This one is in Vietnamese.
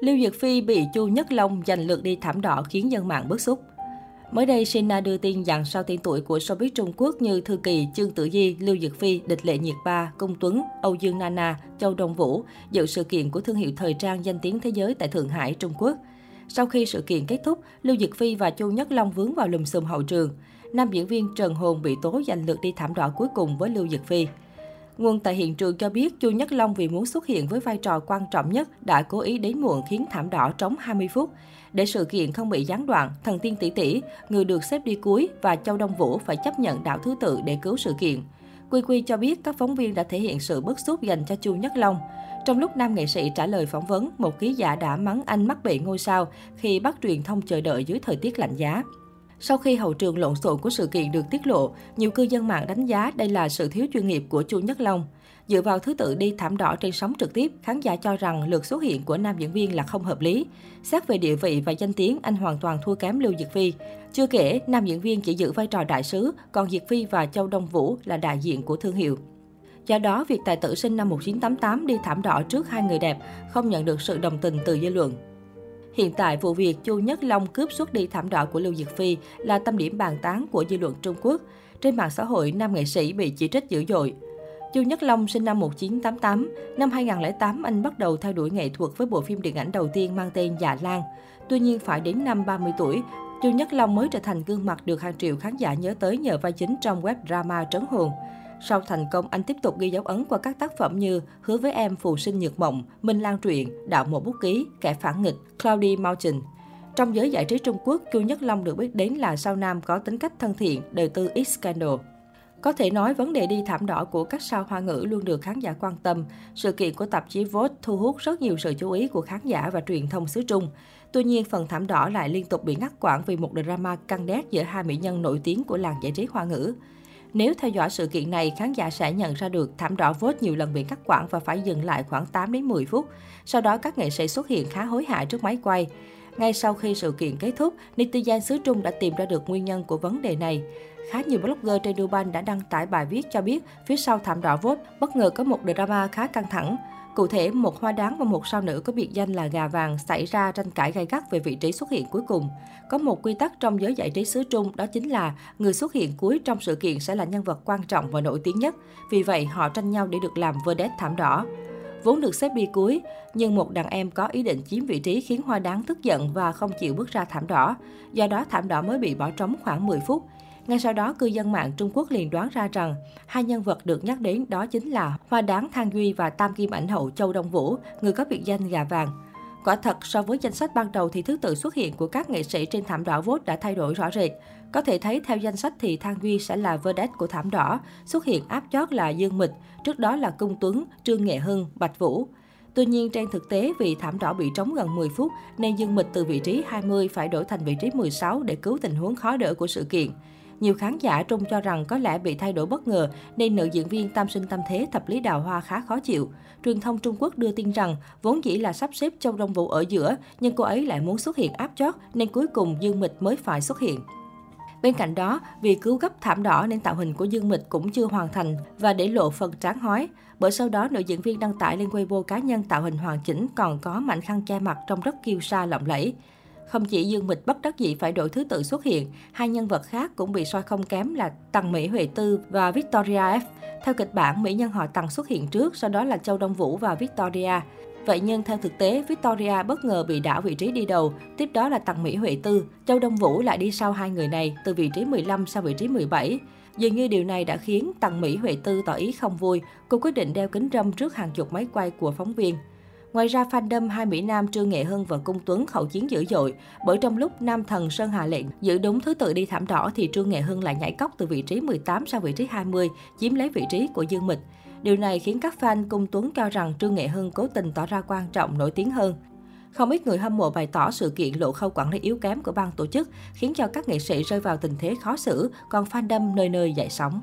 Lưu Dược Phi bị Chu Nhất Long giành lượt đi thảm đỏ khiến dân mạng bức xúc. Mới đây, Sina đưa tin rằng sau tên tuổi của showbiz Trung Quốc như Thư Kỳ, Trương Tử Di, Lưu Dược Phi, Địch Lệ Nhiệt Ba, Công Tuấn, Âu Dương Nana, Châu Đông Vũ dự sự kiện của thương hiệu thời trang danh tiếng thế giới tại Thượng Hải, Trung Quốc. Sau khi sự kiện kết thúc, Lưu Dược Phi và Chu Nhất Long vướng vào lùm xùm hậu trường. Nam diễn viên Trần Hồn bị tố giành lượt đi thảm đỏ cuối cùng với Lưu Dược Phi. Nguồn tại hiện trường cho biết Chu Nhất Long vì muốn xuất hiện với vai trò quan trọng nhất đã cố ý đến muộn khiến thảm đỏ trống 20 phút. Để sự kiện không bị gián đoạn, thần tiên tỷ tỷ, người được xếp đi cuối và Châu Đông Vũ phải chấp nhận đảo thứ tự để cứu sự kiện. Quy Quy cho biết các phóng viên đã thể hiện sự bức xúc dành cho Chu Nhất Long. Trong lúc nam nghệ sĩ trả lời phỏng vấn, một ký giả đã mắng anh mắc bệnh ngôi sao khi bắt truyền thông chờ đợi dưới thời tiết lạnh giá. Sau khi hậu trường lộn xộn của sự kiện được tiết lộ, nhiều cư dân mạng đánh giá đây là sự thiếu chuyên nghiệp của Chu Nhất Long. Dựa vào thứ tự đi thảm đỏ trên sóng trực tiếp, khán giả cho rằng lượt xuất hiện của nam diễn viên là không hợp lý. Xét về địa vị và danh tiếng, anh hoàn toàn thua kém Lưu Diệt Phi. Chưa kể, nam diễn viên chỉ giữ vai trò đại sứ, còn Diệt Phi và Châu Đông Vũ là đại diện của thương hiệu. Do đó, việc tài tử sinh năm 1988 đi thảm đỏ trước hai người đẹp không nhận được sự đồng tình từ dư luận. Hiện tại, vụ việc Chu Nhất Long cướp xuất đi thảm đỏ của Lưu Diệc Phi là tâm điểm bàn tán của dư luận Trung Quốc. Trên mạng xã hội, nam nghệ sĩ bị chỉ trích dữ dội. Chu Nhất Long sinh năm 1988. Năm 2008, anh bắt đầu theo đuổi nghệ thuật với bộ phim điện ảnh đầu tiên mang tên Dạ Lan. Tuy nhiên, phải đến năm 30 tuổi, Chu Nhất Long mới trở thành gương mặt được hàng triệu khán giả nhớ tới nhờ vai chính trong web drama Trấn Hồn. Sau thành công, anh tiếp tục ghi dấu ấn qua các tác phẩm như Hứa với em phù sinh nhược mộng, Minh Lan truyện, Đạo một bút ký, Kẻ phản nghịch, Cloudy Mountain. Trong giới giải trí Trung Quốc, Chu Nhất Long được biết đến là sao nam có tính cách thân thiện, đời tư ít scandal. Có thể nói vấn đề đi thảm đỏ của các sao hoa ngữ luôn được khán giả quan tâm. Sự kiện của tạp chí Vogue thu hút rất nhiều sự chú ý của khán giả và truyền thông xứ Trung. Tuy nhiên, phần thảm đỏ lại liên tục bị ngắt quãng vì một drama căng đét giữa hai mỹ nhân nổi tiếng của làng giải trí hoa ngữ. Nếu theo dõi sự kiện này, khán giả sẽ nhận ra được thảm đỏ Vogue nhiều lần bị cắt quãng và phải dừng lại khoảng 8 đến 10 phút. Sau đó, các nghệ sĩ xuất hiện khá hối hại trước máy quay. Ngay sau khi sự kiện kết thúc, netizen xứ Trung đã tìm ra được nguyên nhân của vấn đề này. Khá nhiều blogger trên Dubai đã đăng tải bài viết cho biết phía sau thảm đỏ Vogue bất ngờ có một drama khá căng thẳng. Cụ thể, một hoa đáng và một sao nữ có biệt danh là gà vàng xảy ra tranh cãi gay gắt về vị trí xuất hiện cuối cùng. Có một quy tắc trong giới giải trí xứ Trung đó chính là người xuất hiện cuối trong sự kiện sẽ là nhân vật quan trọng và nổi tiếng nhất. Vì vậy, họ tranh nhau để được làm vedette thảm đỏ. Vốn được xếp đi cuối, nhưng một đàn em có ý định chiếm vị trí khiến Hoa Đáng tức giận và không chịu bước ra thảm đỏ. Do đó, thảm đỏ mới bị bỏ trống khoảng 10 phút. Ngay sau đó, cư dân mạng Trung Quốc liền đoán ra rằng hai nhân vật được nhắc đến đó chính là Hoa Đáng Thang Duy và Tam Kim ảnh hậu Châu Đông Vũ, người có biệt danh gà vàng. Quả thật, so với danh sách ban đầu thì thứ tự xuất hiện của các nghệ sĩ trên thảm đỏ vote đã thay đổi rõ rệt. Có thể thấy theo danh sách thì Thang Duy sẽ là vedette của thảm đỏ, xuất hiện áp chót là Dương Mịch, trước đó là Cung Tuấn, Trương Nghệ Hưng, Bạch Vũ. Tuy nhiên, trên thực tế, vì thảm đỏ bị trống gần 10 phút, nên Dương Mịch từ vị trí 20 phải đổi thành vị trí 16 để cứu tình huống khó đỡ của sự kiện. Nhiều khán giả Trung cho rằng có lẽ bị thay đổi bất ngờ nên nữ diễn viên tam sinh tam thế thập lý đào hoa khá khó chịu. Truyền thông Trung Quốc đưa tin rằng vốn dĩ là sắp xếp Châu Đông Vũ ở giữa, nhưng cô ấy lại muốn xuất hiện áp chót nên cuối cùng Dương Mịch mới phải xuất hiện. Bên cạnh đó, vì cứu gấp thảm đỏ nên tạo hình của Dương Mịch cũng chưa hoàn thành và để lộ phần trán hói. Bởi sau đó, nữ diễn viên đăng tải lên Weibo cá nhân tạo hình hoàn chỉnh còn có mảnh khăn che mặt trông rất kiêu sa lộng lẫy. Không chỉ Dương Mịch bất đắc dĩ phải đổi thứ tự xuất hiện, hai nhân vật khác cũng bị soi không kém là Tần Mỹ Huệ Tư và Victoria F. Theo kịch bản, mỹ nhân họ Tần xuất hiện trước, sau đó là Châu Đông Vũ và Victoria. Vậy nhưng theo thực tế, Victoria bất ngờ bị đảo vị trí đi đầu, tiếp đó là Tần Mỹ Huệ Tư. Châu Đông Vũ lại đi sau hai người này, từ vị trí 15 sang vị trí 17. Dường như điều này đã khiến Tần Mỹ Huệ Tư tỏ ý không vui. Cô quyết định đeo kính râm trước hàng chục máy quay của phóng viên. Ngoài ra, fandom hai Mỹ Nam Trương Nghệ Hưng và Cung Tuấn khẩu chiến dữ dội. Bởi trong lúc nam thần Sơn Hà Lệnh giữ đúng thứ tự đi thảm đỏ thì Trương Nghệ Hưng lại nhảy cóc từ vị trí 18 sang vị trí 20, chiếm lấy vị trí của Dương Mịch. Điều này khiến các fan Cung Tuấn cho rằng Trương Nghệ Hưng cố tình tỏ ra quan trọng, nổi tiếng hơn. Không ít người hâm mộ bày tỏ sự kiện lộ khâu quản lý yếu kém của ban tổ chức, khiến cho các nghệ sĩ rơi vào tình thế khó xử, còn fandom nơi nơi dậy sóng.